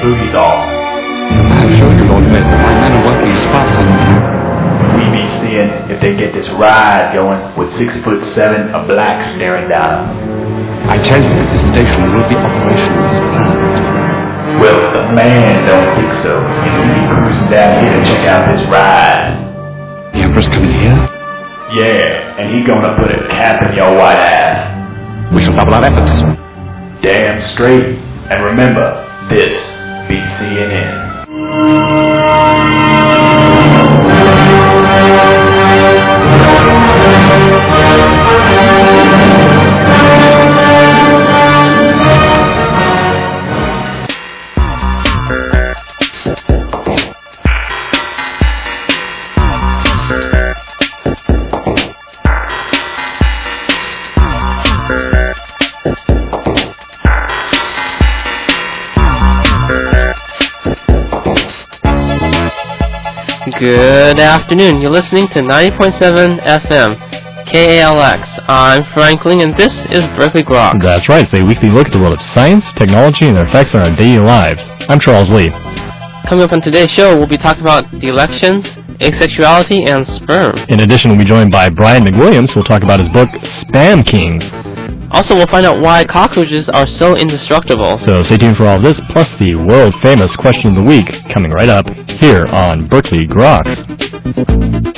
working their booties off. I assure you, Lord Mayor, my men are working as fast as they can. We be seeing if they get this ride going with six foot seven of black staring down. I tell you, that this station will be operational as planned. Well, the man don't think so, and we be cruising down here to check out this ride. The Emperor's coming here. Yeah, and he gonna put a cap in your white ass. We shall double our efforts. Damn straight. And remember, this be afternoon. You're listening to 90.7 FM, KALX. I'm Frank Ling, and this is Berkeley Groks. That's right. It's a weekly look at the world of science, technology, and their effects on our daily lives. I'm Charles Lee. Coming up on today's show, we'll be talking about the elections, asexuality, and sperm. In addition, we'll be joined by Brian McWilliams, who will talk about his book, Spam Kings. Also, we'll find out why cockroaches are so indestructible. So stay tuned for all this, plus the world famous question of the week, coming right up here on Berkeley Groks.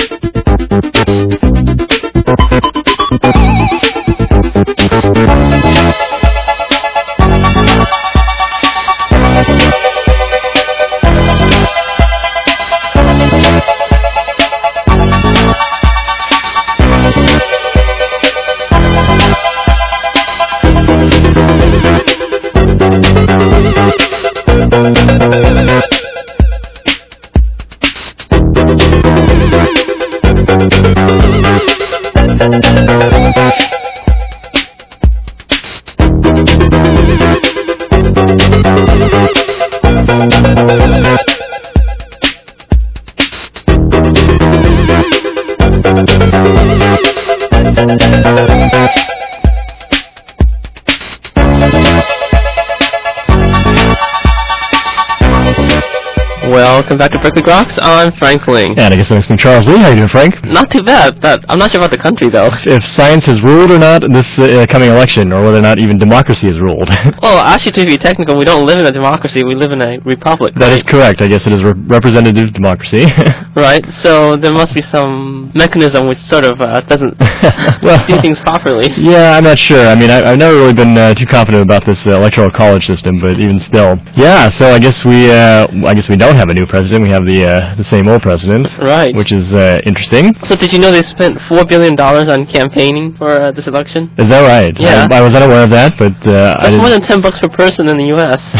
Welcome back to Berkeley Groks. I'm Frank Ling. And I guess that makes me Charles Lee. How you doing, Frank? Not too bad, but I'm not sure about the country though. If science has ruled or not in this uh, coming election, or whether or not even democracy has ruled. Well, actually, to be technical, we don't live in a democracy. We live in a republic. that is right? correct. I guess it is re- representative democracy. right. So there must be some mechanism which sort of uh, doesn't Well- do things properly. Yeah, I'm not sure. I mean, I, I've never really been uh, too confident about this uh, electoral college system, but even still, yeah. So I guess we, uh, I guess we don't have a new president. We have the uh, the same old president, Right. which is uh, interesting. So did you know they spent four billion dollars on campaigning for uh, this election? Is that right? Yeah. I, I was unaware of that, but uh, I That's more than ten bucks per person in the U.S.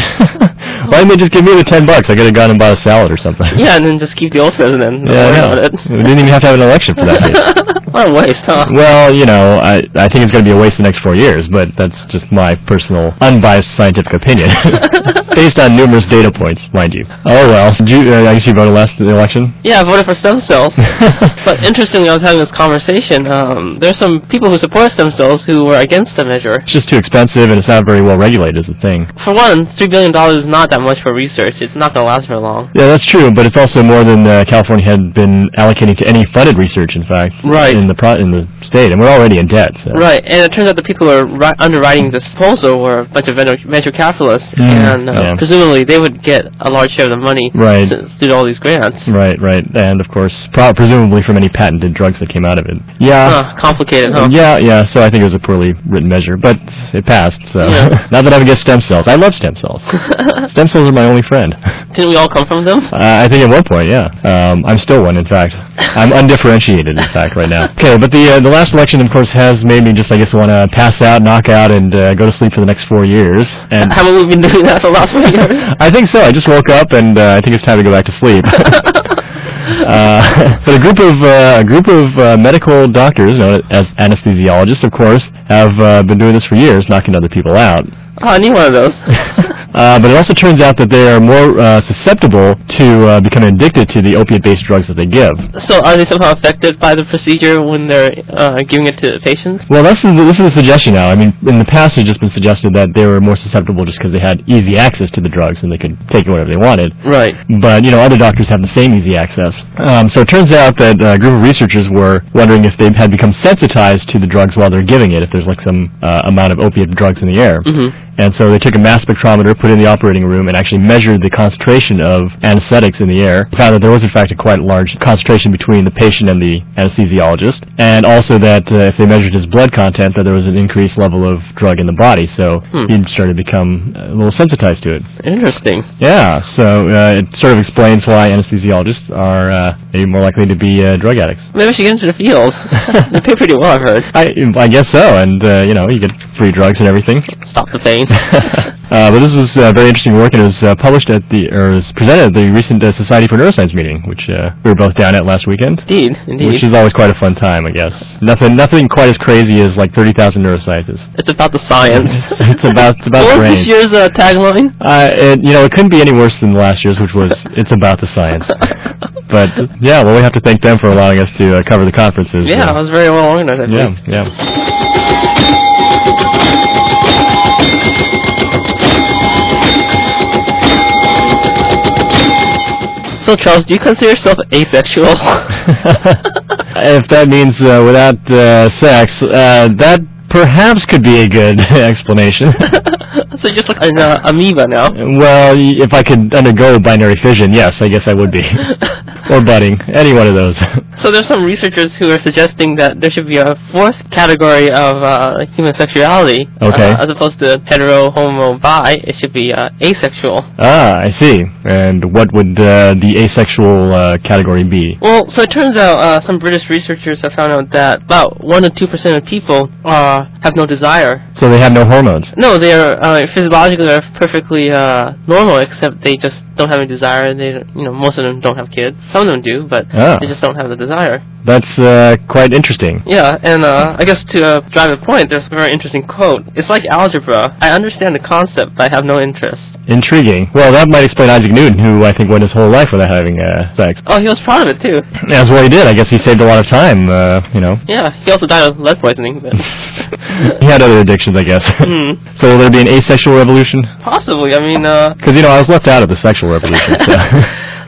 Why didn't they just give me the ten bucks? I could have gone and bought a salad or something. yeah, and then just keep the old president. Yeah, worry I know. about it. We didn't even have to have an election for that. what a waste, huh? Well, you know, I, I think it's going to be a waste the next four years, but that's just my personal, unbiased scientific opinion, based on numerous data points, mind you. Oh well. You, uh, I guess you voted last in the election. Yeah, I voted for stem cells. but interestingly, I was having this conversation. Um, there's some people who support stem cells who were against the measure. It's just too expensive, and it's not very well regulated. Is the thing. For one, three billion dollars is not that much for research. It's not going to last very long. Yeah, that's true, but it's also more than uh, California had been allocating to any funded research. In fact, Right. in the pro- in the state, and we're already in debt. So. Right, and it turns out the people who are ri- underwriting this proposal were a bunch of venture, venture capitalists, Mm, and uh, yeah. presumably they would get a large share of the money Right. Since due to all these grants. Right, right, and of course, pro- presumably from any patented drugs that came out of it. Yeah. Huh, complicated, huh? Yeah, yeah. So I think it was a poorly written measure, but it passed. So Yeah. not that I'm against stem cells. I love stem cells. stem cells are my only friend. Didn't we all come from them? Uh, I think at one point, yeah. Um, I'm still one, in fact. I'm undifferentiated, in fact, right now. Okay, but the uh, the last election, of course, has made me just, I guess, want to pass out, knock out, and uh, go to sleep for the next four years. And Haven't we been doing that for the last four years? I think so. I just woke up, and uh, I think it's time to go back to sleep. Uh, but a group of uh, a group of uh, medical doctors, known as anesthesiologists, of course, have uh, been doing this for years, knocking other people out. Oh, I need one of those. Uh, but it also turns out that they are more uh, susceptible to uh, becoming addicted to the opiate-based drugs that they give. So are they somehow affected by the procedure when they're uh, giving it to patients? Well, this is the, this is the suggestion now. I mean, in the past, it's just been suggested that they were more susceptible just because they had easy access to the drugs and they could take it whenever they wanted. Right. But you know, other doctors have the same easy access. Um, so it turns out that uh, a group of researchers were wondering if they had become sensitized to the drugs while they're giving it, if there's like some uh, amount of opiate drugs in the air. Mm-hmm. And so they took a mass spectrometer, put it in the operating room, and actually measured the concentration of anesthetics in the air. Found that there was in fact a quite large concentration between the patient and the anesthesiologist, and also that uh, if they measured his blood content, that there was an increased level of drug in the body. So Hmm. he started to become a little sensitized to it. Interesting. Yeah, so uh, it sort of explains why anesthesiologists are uh, maybe more likely to be uh, drug addicts. Maybe I should get into the field. they pay pretty well, I've heard. I, I guess so, and uh, you know you get free drugs and everything. Stop the pain. uh, but this is uh, very interesting work, and it was uh, published at the or was presented at the recent uh, Society for Neuroscience meeting, which uh, we were both down at last weekend. indeed, indeed. Which is always quite a fun time, I guess. Nothing, nothing quite as crazy as like thirty thousand neuroscientists. it's about the science. it's about it's about what the was this year's uh, tagline? Uh, it, you know, it couldn't be any worse than last year's, which was "It's about the science." but yeah, well, we have to thank them for allowing us to uh, cover the conferences. Yeah, it uh, was very well organized. Yeah, yeah. Charles, do you consider yourself asexual? if that means uh, without uh, sex, uh, that perhaps could be a good explanation. so you're just like an uh, amoeba now. well, if I could undergo binary fission, yes, I guess I would be. or budding, any one of those. So there's some researchers who are suggesting that there should be a fourth category of uh, human sexuality. Okay. Uh, as opposed to hetero, homo, bi, it should be uh, asexual. ah, I see. And what would uh, the asexual uh, category be? Well, so it turns out uh, some British researchers have found out that about one to two percent of people uh, have no desire. So they have no hormones. No, they're uh, physiologically they're perfectly uh, normal, except they just don't have any desire. They, you know, most of them don't have kids. Some of them do, but Ah. they just don't have the desire. That's uh, quite interesting. Yeah, and uh, I guess to uh, drive a point, there's a very interesting quote. It's like algebra. I understand the concept, but I have no interest. Intriguing. Well, that might explain Isaac Newton, who I think went his whole life without having uh, sex. Oh, he was proud of it too. That's what he did. I guess he saved a lot of time. Uh, you know, Yeah, he also died of lead poisoning, but he had other addictions, I guess. Hmm. so will there be an asexual revolution? possibly. I mean, uh, Because you know I was left out of the sexual revolution. So.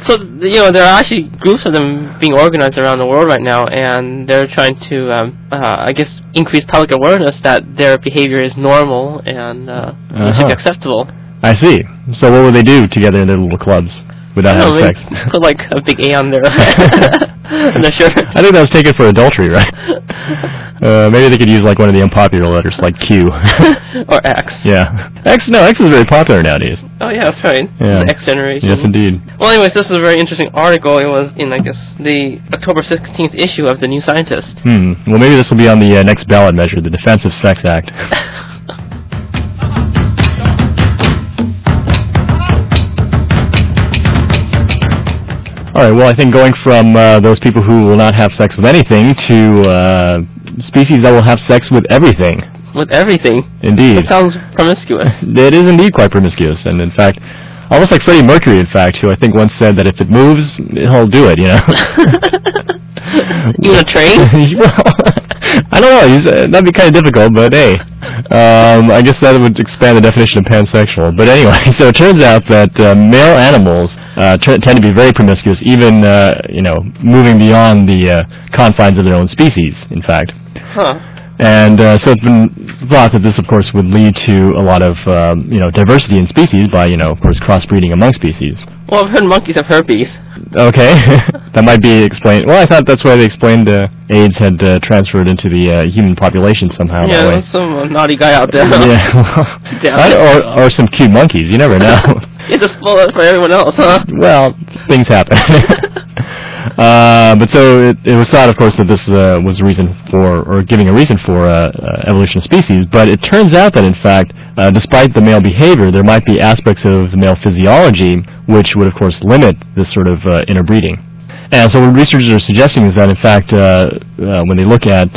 So you know, there are actually groups of them being organized around the world right now, and they're trying to, um, uh, I guess, increase public awareness that their behavior is normal and uh, Uh-huh. acceptable. I see. So what would they do together in their little clubs without having sex? put like a big A on there. I'm not sure. I think that was taken for adultery, right? Uh, maybe they could use like one of the unpopular letters, like Q. or X. yeah. X. No, X is very popular nowadays. Oh yeah, that's right. Yeah. The X generation. Yes, indeed. Well, anyways, this is a very interesting article. It was in, I guess, the October 16th issue of the New Scientist. Hmm. Well, maybe this will be on the uh, next ballot measure, the Defense of Sex Act. All right. Well, I think going from uh, those people who will not have sex with anything to uh, species that will have sex with everything. With everything. Indeed. It sounds promiscuous. It is indeed quite promiscuous, and in fact, almost like Freddie Mercury, in fact, who I think once said that if it moves, he'll do it. You know. Even a train? well, I don't know. Uh, that'd be kind of difficult, but hey, um, I guess that would expand the definition of pansexual. But anyway, so it turns out that uh, male animals uh, t- tend to be very promiscuous, even uh, you know, moving beyond the uh, confines of their own species. In fact. Huh. And uh, so it's been thought that this, of course, would lead to a lot of, um, you know, diversity in species by, you know, of course, crossbreeding among species. Well, I've heard monkeys have herpes. Okay, that might be explained. Well, I thought that's why they explained uh, AIDS had uh, transferred into the uh, human population somehow yeah, that way. there's some naughty guy out there. yeah, well, or or some cute monkeys. You never know. You just spoil it for everyone else, huh? well, things happen. Uh, but so it, it was thought, of course, that this uh, was a reason for, or giving a reason for uh, uh, evolution of species. But it turns out that, in fact, uh, despite the male behavior, there might be aspects of the male physiology which would, of course, limit this sort of uh, interbreeding. And so what researchers are suggesting is that, in fact, when they look at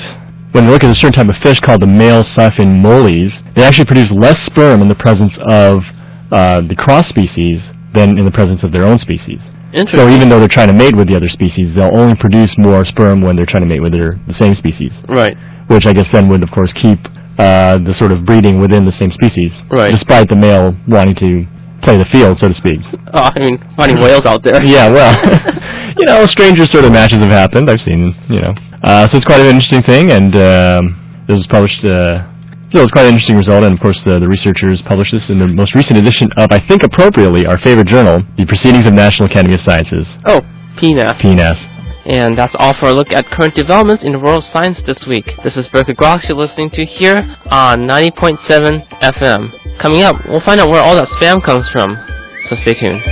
when they look at a certain type of fish called the male sailfin mollies, they actually produce less sperm in the presence of the cross species than in the presence of their own species. So even though they're trying to mate with the other species, they'll only produce more sperm when they're trying to mate with their, the same species, right. which I guess then would, of course, keep uh, the sort of breeding within the same species, Right. despite the male wanting to play the field, so to speak. Oh, I mean, finding whales out there. Yeah, well, you know, stranger sort of matches have happened. I've seen, you know. Uh, so it's quite an interesting thing, and um, this was published. Uh, so it's quite an interesting result, and of course the, the researchers published this in the most recent edition of, I think appropriately, our favorite journal, the Proceedings of National Academy of Sciences, Oh, PNAS. PNAS. And that's all for a look at current developments in the world of science this week. This is Berkeley Groks you're listening to here on 90.7 FM. Coming up, we'll find out where all that spam comes from. So stay tuned.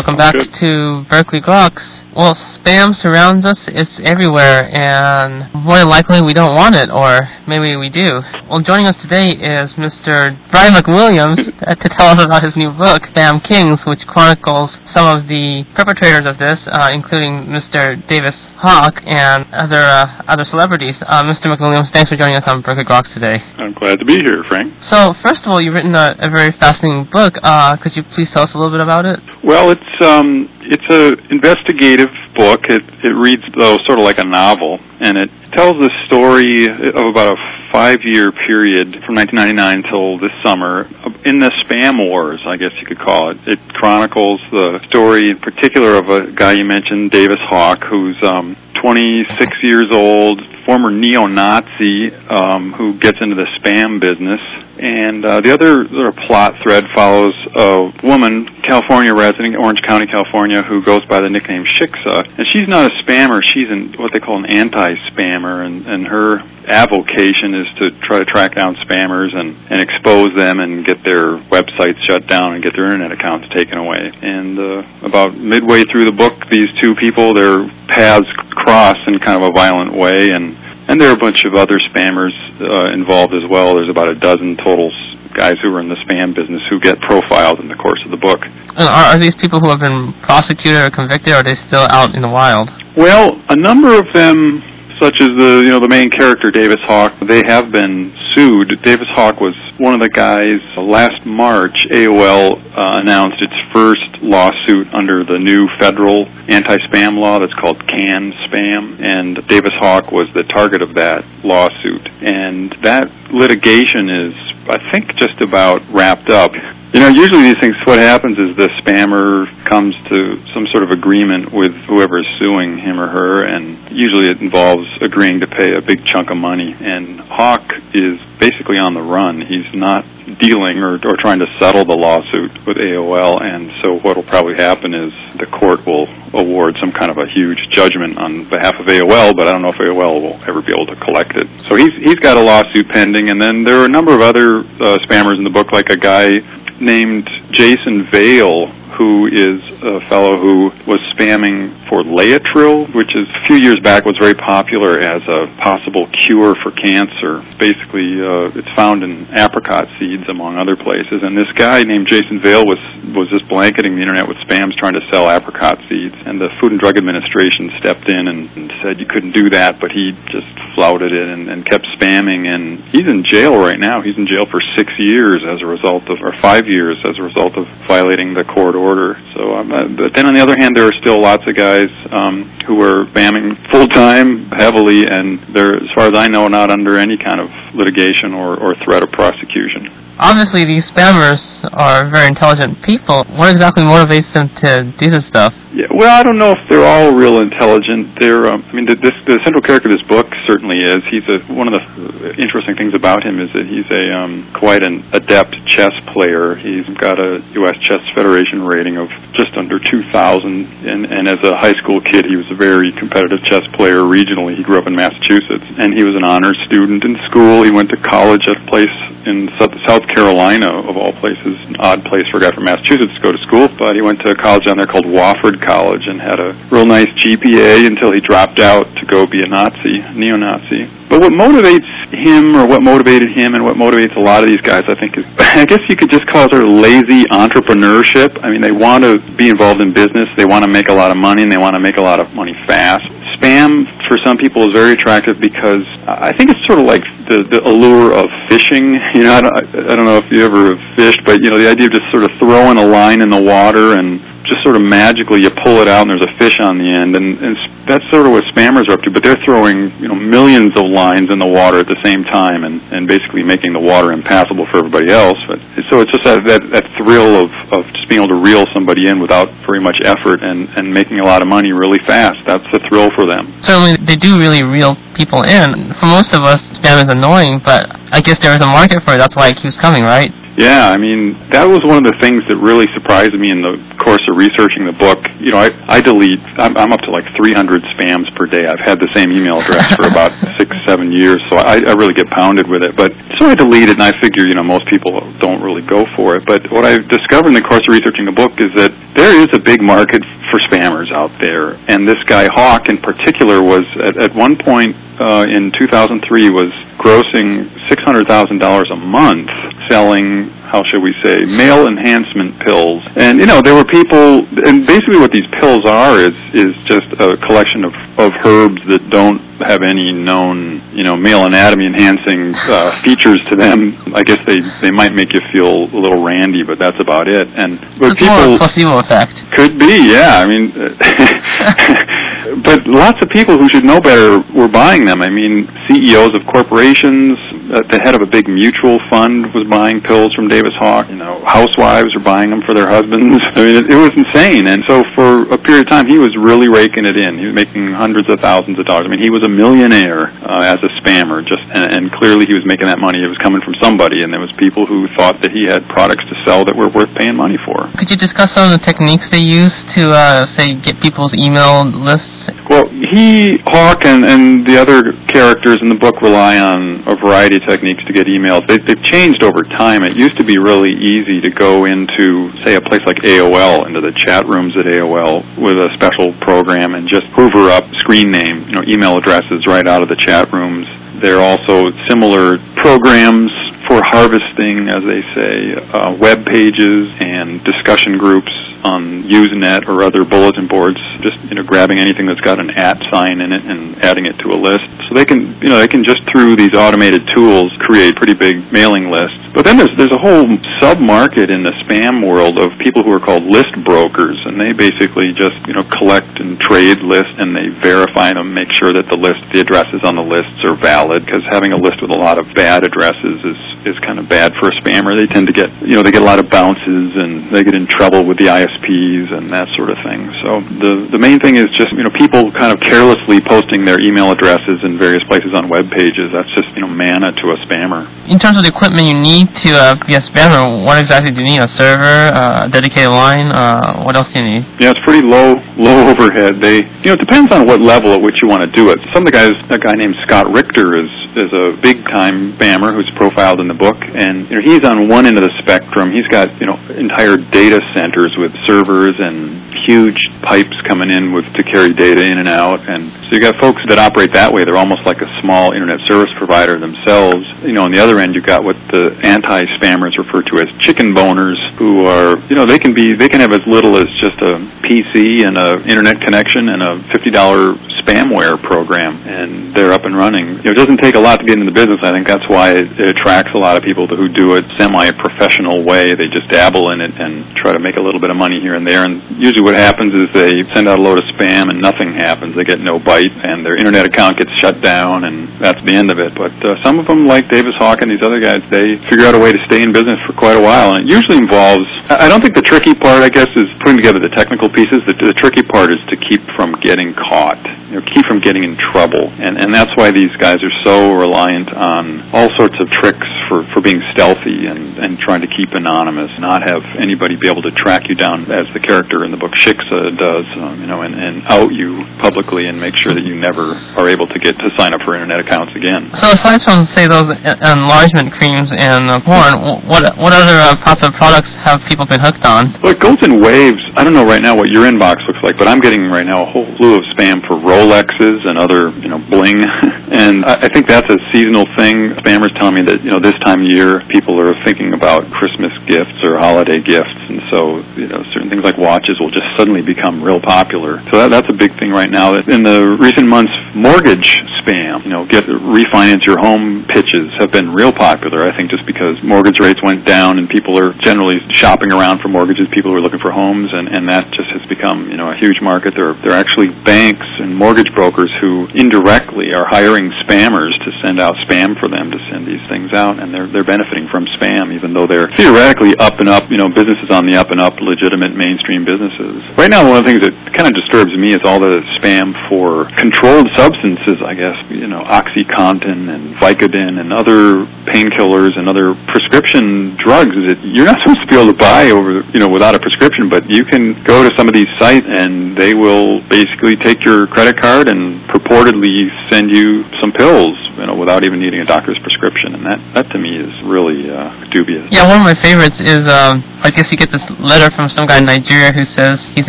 Welcome back to Berkeley Groks. Well, spam surrounds us. It's everywhere, and more likely we don't want it, or maybe we do. Well, joining us today is Mr. Brian McWilliams uh, to tell us about his new book, Spam Kings, which chronicles some of the perpetrators of this, uh, including Mr. Davis Hawke and other uh, other celebrities. Uh, Mr. McWilliams, thanks for joining us on Berkeley Groks today. I'm glad to be here, Frank. So, first of all, you've written a, a very fascinating book. Uh, could you please tell us a little bit about it? Well, it's um, it's a investigative book. It it reads though sort of like a novel, and it tells the story of about a five-year period from 1999 till this summer in the spam wars, I guess you could call it. It chronicles the story in particular of a guy you mentioned, Davis Hawke, who's um, 26 years old, former neo-Nazi um, who gets into the spam business. And uh, the other sort of plot thread follows a woman, California resident, Orange County, California, who goes by the nickname Shiksa. And she's not a spammer; she's an, what they call an anti-spammer, and, and her avocation is to try to track down spammers and, and expose them and get their websites shut down and get their internet accounts taken away. And uh, about midway through the book, these two people, their paths cross in kind of a violent way, and and there are a bunch of other spammers uh, involved as well. There's about a dozen total guys who are in the spam business who get profiled in the course of the book. Are, are these people who have been prosecuted or convicted, or are they still out in the wild? Well, a number of them, such as the you know the main character Davis Hawke, they have been sued. Davis Hawke was one of the guys. Last March, AOL uh, announced its first lawsuit under the new federal anti-spam law that's called CAN Spam, and Davis Hawke was the target of that lawsuit. And that litigation is, I think, just about wrapped up. You know, usually these things, what happens is the spammer comes to some sort of agreement with whoever is suing him or her, and usually it involves agreeing to pay a big chunk of money. And Hawke is basically on the run. He's not dealing or, or trying to settle the lawsuit with AOL, and so what will probably happen is the court will award some kind of a huge judgment on behalf of AOL, but I don't know if AOL will ever be able to collect it. So he's he's got a lawsuit pending, and then there are a number of other uh, spammers in the book, like a guy named Jason Vale, who is a fellow who was spamming for Laetrile, which is a few years back was very popular as a possible cure for cancer. Basically, uh, it's found in apricot seeds among other places. And this guy named Jason Vale was was just blanketing the internet with spams trying to sell apricot seeds. And the Food and Drug Administration stepped in and, and said you couldn't do that, but he just flouted it and, and kept spamming. And he's in jail right now. He's in jail for six years as a result of, or five years as a result of violating the court order. So, um, uh, but then on the other hand, there are still lots of guys um, who are spamming full time, heavily, and they're, as far as I know, not under any kind of litigation or, or threat of prosecution. Obviously, these spammers are very intelligent people. What exactly motivates them to do this stuff? Yeah, well, I don't know if they're all real intelligent. They're, um, I mean, the, this, the central character of this book certainly is. He's a, one of the interesting things about him is that he's a um, quite an adept chess player. He's got a U.S. Chess Federation rating of just under 2,000, and, and as a high school kid, he was a very competitive chess player regionally. He grew up in Massachusetts, and he was an honors student in school. He went to college at a place in South Carolina, of all places, an odd place for a guy from Massachusetts to go to school. But he went to a college down there called Wofford College and had a real nice GPA until he dropped out to go be a Nazi, neo-Nazi. But what motivates him, or what motivated him, and what motivates a lot of these guys, I think, is I guess you could just call it sort of lazy entrepreneurship. I mean, they want to be involved in business, they want to make a lot of money, and they want to make a lot of money fast spam for some people is very attractive because I think it's sort of like the, the allure of fishing. You know, I don't, I don't know if you ever have fished, but you know, the idea of just sort of throwing a line in the water and just sort of magically you pull it out and there's a fish on the end, and, and that's sort of what spammers are up to. But they're throwing you know millions of lines in the water at the same time, and and basically making the water impassable for everybody else. But so it's just that that, that thrill of of just being able to reel somebody in without very much effort and and making a lot of money really fast. That's the thrill for them. Certainly, they do really reel people in. For most of us, spam is annoying, but I guess there is a market for it. That's why it keeps coming, right? Yeah, I mean, that was one of the things that really surprised me in the course of researching the book. You know, I, I delete, I'm, I'm up to like 300 spams per day. I've had the same email address for about six, seven years, so I, I really get pounded with it. But so I delete it, and I figure, you know, most people don't really go for it. But what I've discovered in the course of researching the book is that there is a big market for spammers out there. And this guy, Hawke, in particular, was at, at one point uh, in 2003 was grossing $600,000 a month selling how should we say, male enhancement pills. And you know, there were people, and basically what these pills are is is just a collection of of herbs that don't have any known, you know, male anatomy enhancing uh, features to them. I guess they they might make you feel a little randy, but that's about it. And but it's people more a placebo effect. could be, yeah. I mean, but lots of people who should know better were buying them. I mean, CEOs of corporations, uh, the head of a big mutual fund was buying pills from Davis Hawke. You know, housewives were buying them for their husbands. I mean, it, it was insane. And so for a period of time, he was really raking it in. He was making hundreds of thousands of dollars. I mean, he was a millionaire uh, as a spammer. Just and, and clearly he was making that money. It was coming from somebody, and there was people who thought that he had products to sell that were worth paying money for. Could you discuss some of the techniques they use to, uh, say, get people's email lists? Well, he, Hawke, and, and the other characters in the book rely on a variety of techniques to get emails. They, they've changed over time. It used to be really easy to go into, say, a place like AOL, into the chat rooms at AOL with a special program and just hoover up screen name, you know, email addresses right out of the chat rooms. There are also similar programs for harvesting, as they say, uh, web pages and discussion groups on Usenet or other bulletin boards. Just you know, grabbing anything that's got an at sign in it and adding it to a list. So they can, you know, they can just through these automated tools create pretty big mailing lists. But then there's there's a whole sub market in the spam world of people who are called list brokers, and they basically just you know collect and trade lists and they verify them, make sure that the list, the addresses on the lists are valid. Because having a list with a lot of bad addresses is is kind of bad for a spammer. They tend to get, you know, they get a lot of bounces and they get in trouble with the ISPs and that sort of thing. So the the main thing is just, you know, people kind of carelessly posting their email addresses in various places on web pages. That's just, you know, manna to a spammer. In terms of the equipment you need to uh, be a spammer, what exactly do you need? A server, uh, a dedicated line? Uh, what else do you need? Yeah, it's pretty low low overhead. They, you know, it depends on what level at which you want to do it. Some of the guys, a guy named Scott Richter is is a big time spammer who's profiled in the book, and you know, he's on one end of the spectrum. He's got you know entire data centers with servers, and huge pipes coming in with to carry data in and out, and so you got folks that operate that way. They're almost like a small internet service provider themselves. You know, on the other end, you've got what the anti-spammers refer to as chicken boners, who are, you know, they can be, they can have as little as just a PC and a internet connection and a fifty dollar spamware program, and they're up and running. You know, it doesn't take a lot to get into the business. I think that's why it, it attracts a lot of people who do it semi-professional way. They just dabble in it and try to make a little bit of money here and there. And usually, what happens is they send out a load of spam and nothing happens. They get no bite, and their internet account gets shut down, and that's the end of it. But uh, some of them, like Davis Hawke and these other guys, they figure out a way to stay in business for quite a while. And it usually involves. I don't think the tricky part, I guess, is putting together the technical pieces. The, the tricky part is to keep from getting caught. You know, keep from getting in trouble, and and that's why these guys are so reliant on all sorts of tricks for for being stealthy and and trying to keep anonymous, not have anybody be able to track you down as the character in the book Shiksa does, um, you know, and and out you publicly and make sure that you never are able to get to sign up for internet accounts again. So aside from say those enlargement creams and porn, what what other uh, popular products have people been hooked on? Well, it goes in waves. I don't know right now what your inbox looks like, but I'm getting right now a whole slew of spam for Rolexes and other, you know, bling. and I, I think that's a seasonal thing. Spammers telling me that, you know, this time of year people are thinking about Christmas gifts or holiday gifts, and so, you know, certain things like watches will just suddenly become real popular. So that, that's a big thing right now. In the recent months, mortgage spam, you know, get refinance your home pitches have been real popular. I think just because mortgage rates went down and people are generally shopping around for mortgages, people are looking for homes, and and that just has become, you know, a huge market. There are, there are actually banks and mortgage brokers who indirectly are hiring spammers to send out spam for them to send these things out, and they're they're benefiting from spam, even though they're theoretically up and up, you know, businesses on the up and up, legitimate mainstream businesses. Right now, one of the things that kind of disturbs me is all the spam for controlled substances. I guess you know, OxyContin and Vicodin and other painkillers and other prescription drugs is that you're not supposed to be able to buy over, you know, without a prescription, but you can go to some of these sites and they will basically take your credit card and purportedly send you some pills, you know, without even needing a doctor's prescription, and that that to me is really uh, dubious. Yeah, one of my favorites is um, I guess you get this letter from some guy in Nigeria who says he's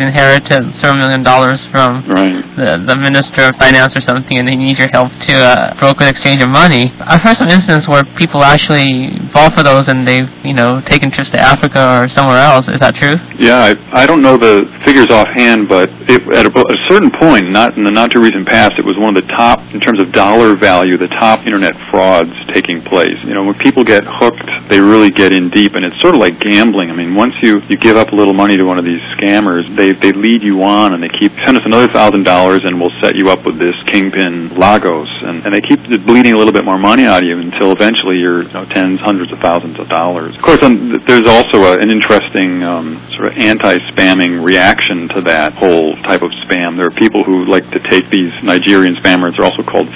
inherited several million dollars from right. the, the minister of finance or something, and he needs your help to uh, broker an exchange of money. I've heard some instances where people actually fall for those and they've you know taken trips to Africa or somewhere else. Is that true? Yeah, I, I don't know the figures offhand, but it, at a, a certain point, not in the not too recent past, it was one of the top in terms of dollar value, the top internet frauds taking place. You know, when people get hooked, they really get in deep, and it's sort of like gambling. I mean, once you you give up a little money to one of these scammers, they they lead you on, and they keep send us another thousand dollars, and we'll set you up with this kingpin Lagos, and and they keep bleeding a little bit more money out of you until eventually you're you know, tens, hundreds of thousands of dollars. Of course, there's also a, an interesting um, sort of anti-spamming reaction to that whole type of spam. There are people who like to take these Nigerian spammers. They're also called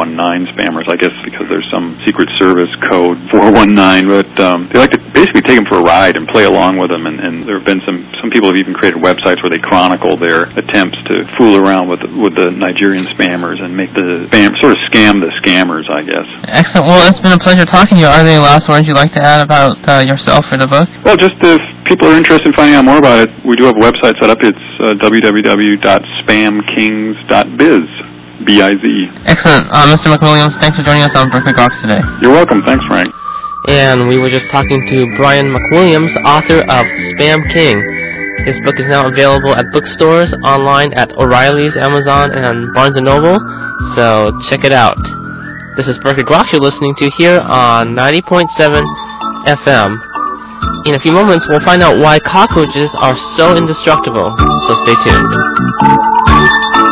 419 spammers, I guess, because there's some Secret Service code 419. But um, they like to basically take them for a ride and play along with them. And, and there have been some some people have even created websites where they chronicle their attempts to fool around with with the Nigerian spammers and make the spam sort of scam the scammers, I guess. Excellent. Well, it's been a pleasure talking to you. Are there any last words you'd like to add about uh, yourself or the book? Well, just if people are interested in finding out more about it, we do have a website set up. It's uh, www.spamkings.biz. B-I-Z. Excellent. Uh, Mr. McWilliams, thanks for joining us on Berkeley Groks today. You're welcome. Thanks, Frank. And we were just talking to Brian McWilliams, author of Spam King. His book is now available at bookstores, online at O'Reilly's, Amazon, and Barnes & Noble, so check it out. This is Berkeley Groks you're listening to here on 90.7 FM. In a few moments, we'll find out why cockroaches are so indestructible, so stay tuned.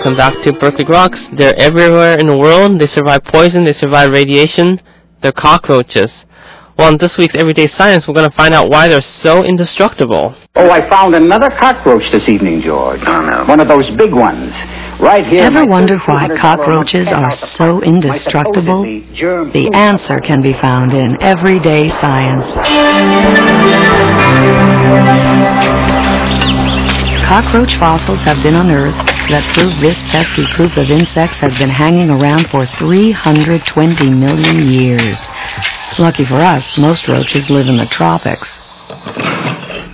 Welcome back to Berkeley Groks. They're everywhere in the world. They survive poison, they survive radiation. They're cockroaches. Well, in this week's Everyday Science, we're going to find out why they're so indestructible. Oh, I found another cockroach this evening, George. Oh, no. One of those big ones. Right here. Ever my wonder why cockroaches are so indestructible? The answer can be found in Everyday Science. Cockroach fossils have been unearthed that prove this pesky group of insects has been hanging around for 320 million years. Lucky for us, most roaches live in the tropics.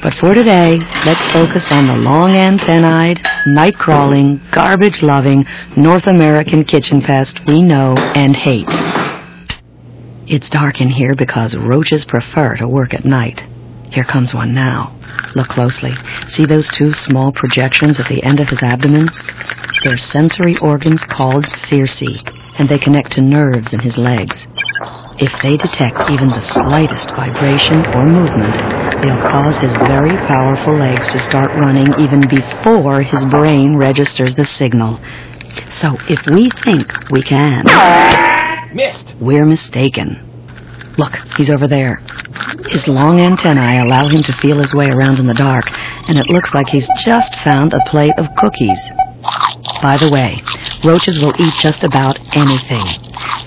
But for today, let's focus on the long antennae, night crawling, garbage loving North American kitchen pest we know and hate. It's dark in here because roaches prefer to work at night. Here comes one now. Look closely. See those two small projections at the end of his abdomen? They're sensory organs called cerci, and they connect to nerves in his legs. If they detect even the slightest vibration or movement, they'll cause his very powerful legs to start running even before his brain registers the signal. So if we think we can, Missed! we're mistaken. Look, he's over there. His long antennae allow him to feel his way around in the dark, and it looks like he's just found a plate of cookies. By the way, roaches will eat just about anything.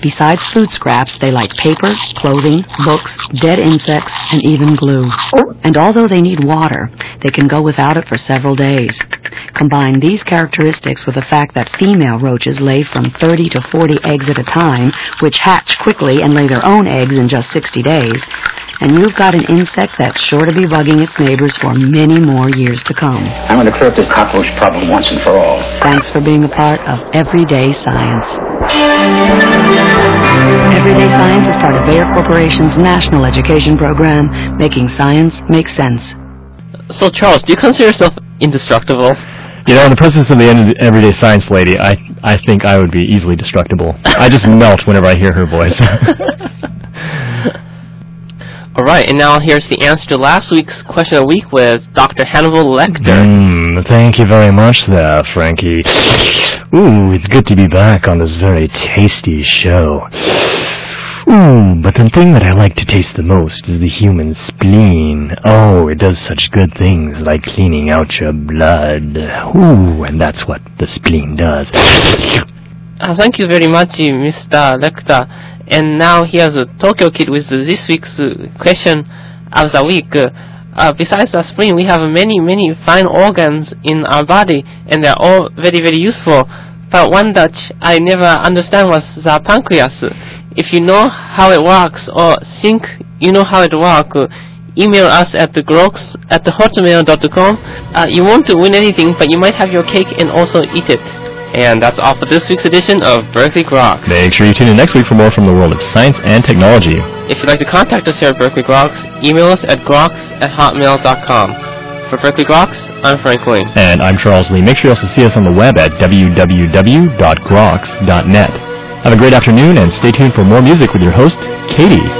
Besides food scraps, they like paper, clothing, books, dead insects, and even glue. And although they need water, they can go without it for several days. Combine these characteristics with the fact that female roaches lay from 30 to 40 eggs at a time, which hatch quickly and lay their own eggs in just 60 days, and you've got an insect that's sure to be bugging its neighbors for many more years to come. I'm going to clear up this cockroach problem once and for all. Thanks for being a part of Everyday Science. Everyday Science is part of Bayer Corporation's national education program, making science make sense. So, Charles, do you consider yourself indestructible? You know, in the presence of the everyday science lady, I I think I would be easily destructible. I just melt whenever I hear her voice. Alright, and now here's the answer to last week's question of the week with Dr. Hannibal Lecter. Mm, thank you very much there, Frankie. Ooh, it's good to be back on this very tasty show. Ooh, but the thing that I like to taste the most is the human spleen. Oh, it does such good things like cleaning out your blood. Ooh, and that's what the spleen does. Uh, thank you very much, Mr. Lecter. And now here's a Tokyo Kid with this week's uh, question of the week. Uh, besides the spleen, we have many, many fine organs in our body, and they're all very, very useful. But one that I never understand was the pancreas. If you know how it works, or think you know how it works, email us at the groks at the hotmail.com. Uh, you won't win anything, but you might have your cake and also eat it. And that's all for this week's edition of Berkeley Groks. Make sure you tune in next week for more from the world of science and technology. If you'd like to contact us here at Berkeley Groks, email us at groks at hotmail.com. For Berkeley Groks, I'm Frank Ling. And I'm Charles Lee. Make sure you also see us on the web at www.groks.net. Have a great afternoon and stay tuned for more music with your host, Katie.